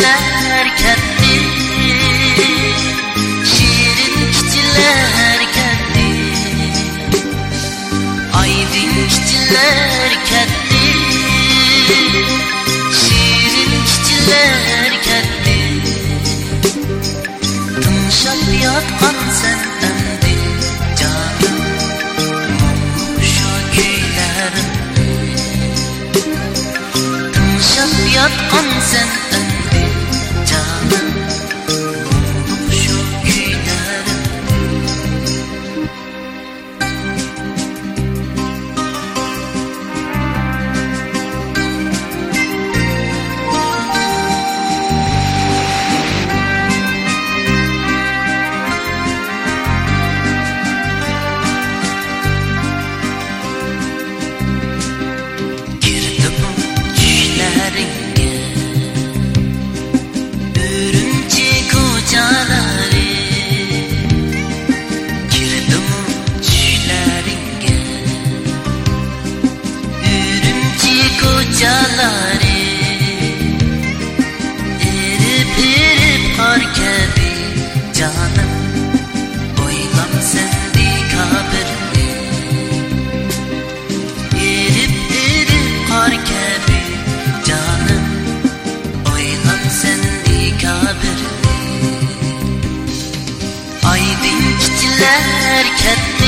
işçiler kendi Şirin işçiler kendi. Aydi işçiler kendi Şirin işçiler kendi. Tımşap yatkan sen emdi Canım Mumuşa köylerim Tımşap yatkan sen canım Koygam sendi kabirli Erip erip kar kebi canım Oygam sendi kabirli Aydın kitiler ketdi